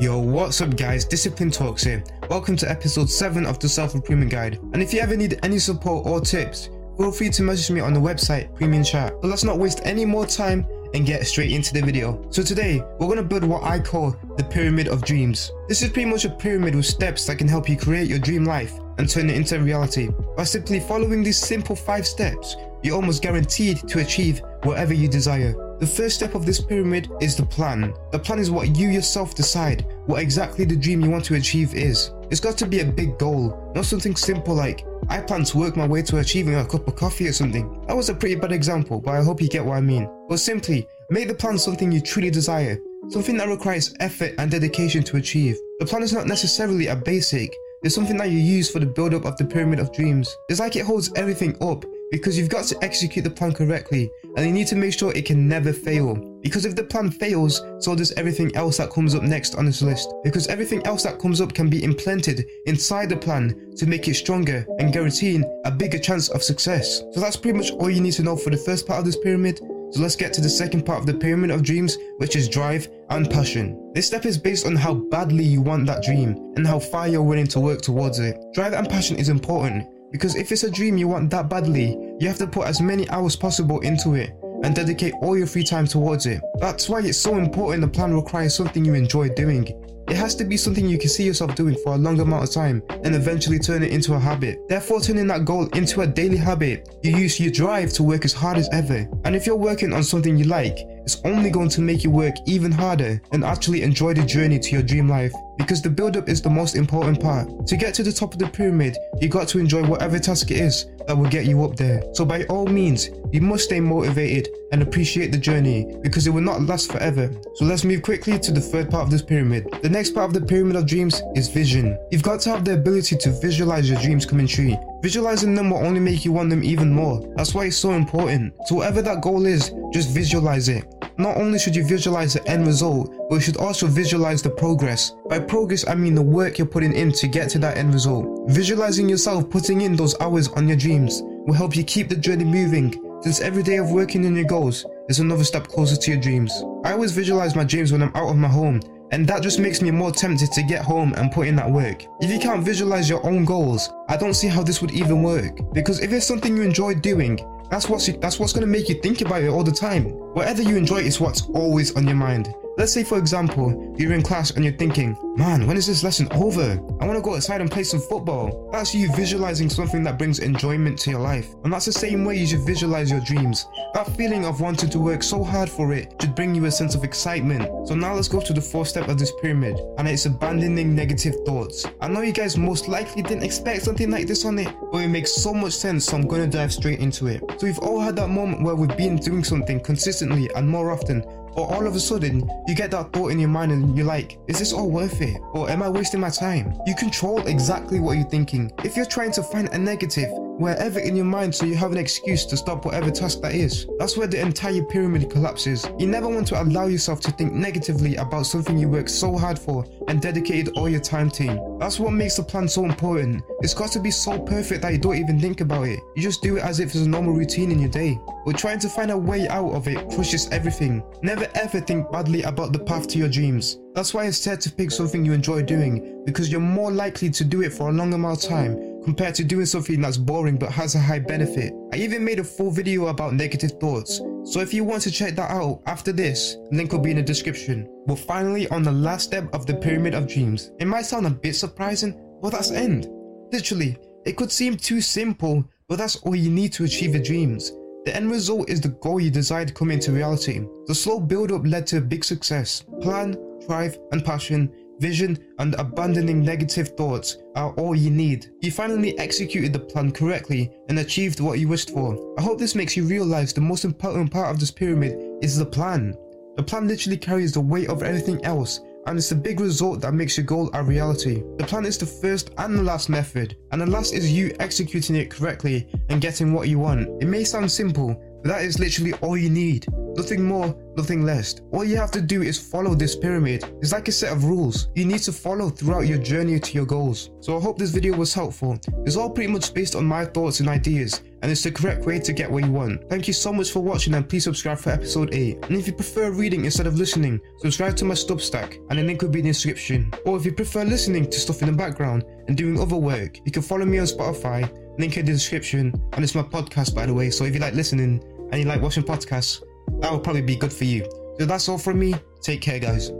Yo, what's up guys, Discipline Talks here. Welcome to episode 7 of the Self Improvement Guide. And if you ever need any support or tips, feel free to message me on the website, Premium Chat. But let's not waste any more time and get straight into the video. So today, we're going to build what I call the Pyramid of Dreams. This is pretty much a pyramid with steps that can help you create your dream life and turn it into reality. By simply following these simple 5 steps, you're almost guaranteed to achieve whatever you desire. The first step of this pyramid is the plan. The plan is what you yourself decide what exactly the dream you want to achieve is. It's got to be a big goal, not something simple like, I plan to work my way to achieving a cup of coffee or something. That was a pretty bad example, but I hope you get what I mean. But simply, make the plan something you truly desire, something that requires effort and dedication to achieve. The plan is not necessarily a basic, it's something that you use for the build up of the pyramid of dreams. It's like it holds everything up because you've got to execute the plan correctly and you need to make sure it can never fail. Because if the plan fails, so does everything else that comes up next on this list. Because everything else that comes up can be implanted inside the plan to make it stronger and guaranteeing a bigger chance of success. So that's pretty much all you need to know for the first part of this pyramid. So let's get to the second part of the pyramid of dreams, which is drive and passion. This step is based on how badly you want that dream and how far you're willing to work towards it. Drive and passion is important because if it's a dream you want that badly, you have to put as many hours possible into it and dedicate all your free time towards it. That's why it's so important the plan requires something you enjoy doing. It has to be something you can see yourself doing for a long amount of time and eventually turn it into a habit. Therefore, turning that goal into a daily habit, you use your drive to work as hard as ever. And if you're working on something you like, it's only going to make you work even harder and actually enjoy the journey to your dream life because the build up is the most important part. To get to the top of the pyramid, you got to enjoy whatever task it is that will get you up there. So by all means, you must stay motivated and appreciate the journey because it will not last forever. So let's move quickly to the third part of this pyramid. The next part of the pyramid of dreams is vision. You've got to have the ability to visualize your dreams coming true. Visualizing them will only make you want them even more. That's why it's so important. So whatever that goal is, just visualize it. Not only should you visualize the end result, but you should also visualize the progress. By progress, I mean the work you're putting in to get to that end result. Visualizing yourself putting in those hours on your dreams will help you keep the journey moving, since every day of working on your goals is another step closer to your dreams. I always visualize my dreams when I'm out of my home, and that just makes me more tempted to get home and put in that work. If you can't visualize your own goals, I don't see how this would even work. Because if it's something you enjoy doing, that's what's that's what's gonna make you think about it all the time. Whatever you enjoy is what's always on your mind. Let's say, for example, you're in class and you're thinking, man, when is this lesson over? I want to go outside and play some football. That's you visualizing something that brings enjoyment to your life. And that's the same way you should visualize your dreams. That feeling of wanting to work so hard for it bring you a sense of excitement. So now let's go to the fourth step of this pyramid, and it's abandoning negative thoughts. I know you guys most likely didn't expect something like this on it, but it makes so much sense, so I'm gonna dive straight into it. So we've all had that moment where we've been doing something consistently and more often, or all of a sudden you get that thought in your mind and you're like, is this all worth it? Or am I wasting my time? You control exactly what you're thinking. If you're trying to find a negative, wherever in your mind so you have an excuse to stop whatever task that is. That's where the entire pyramid collapses. You never want to allow yourself to think negatively about something you worked so hard for and dedicated all your time to. That's what makes the plan so important. It's got to be so perfect that you don't even think about it. You just do it as if it's a normal routine in your day. But trying to find a way out of it crushes everything. Never ever think badly about the path to your dreams. That's why it's said to pick something you enjoy doing because you're more likely to do it for a long amount of time compared to doing something that's boring but has a high benefit. I even made a full video about negative thoughts, so if you want to check that out after this, link will be in the description. But finally on the last step of the pyramid of dreams. It might sound a bit surprising, but that's end. Literally, it could seem too simple, but that's all you need to achieve your dreams. The end result is the goal you desire to come into reality. The slow build up led to a big success. Plan, drive, and passion vision, and abandoning negative thoughts are all you need. You finally executed the plan correctly and achieved what you wished for. I hope this makes you realize the most important part of this pyramid is the plan. The plan literally carries the weight of everything else and it's the big result that makes your goal a reality. The plan is the first and the last method, and the last is you executing it correctly and getting what you want. It may sound simple, but that is literally all you need. Nothing more, nothing less. All you have to do is follow this pyramid. It's like a set of rules you need to follow throughout your journey to your goals. So I hope this video was helpful. It's all pretty much based on my thoughts and ideas and it's the correct way to get where you want. Thank you so much for watching and please subscribe for episode 8. And if you prefer reading instead of listening, subscribe to my Substack and the link will be in the description. Or if you prefer listening to stuff in the background and doing other work, you can follow me on Spotify, link in the description, and it's my podcast by the way, so if you like listening and you like watching podcasts, that will probably be good for you. So that's all from me. Take care, guys.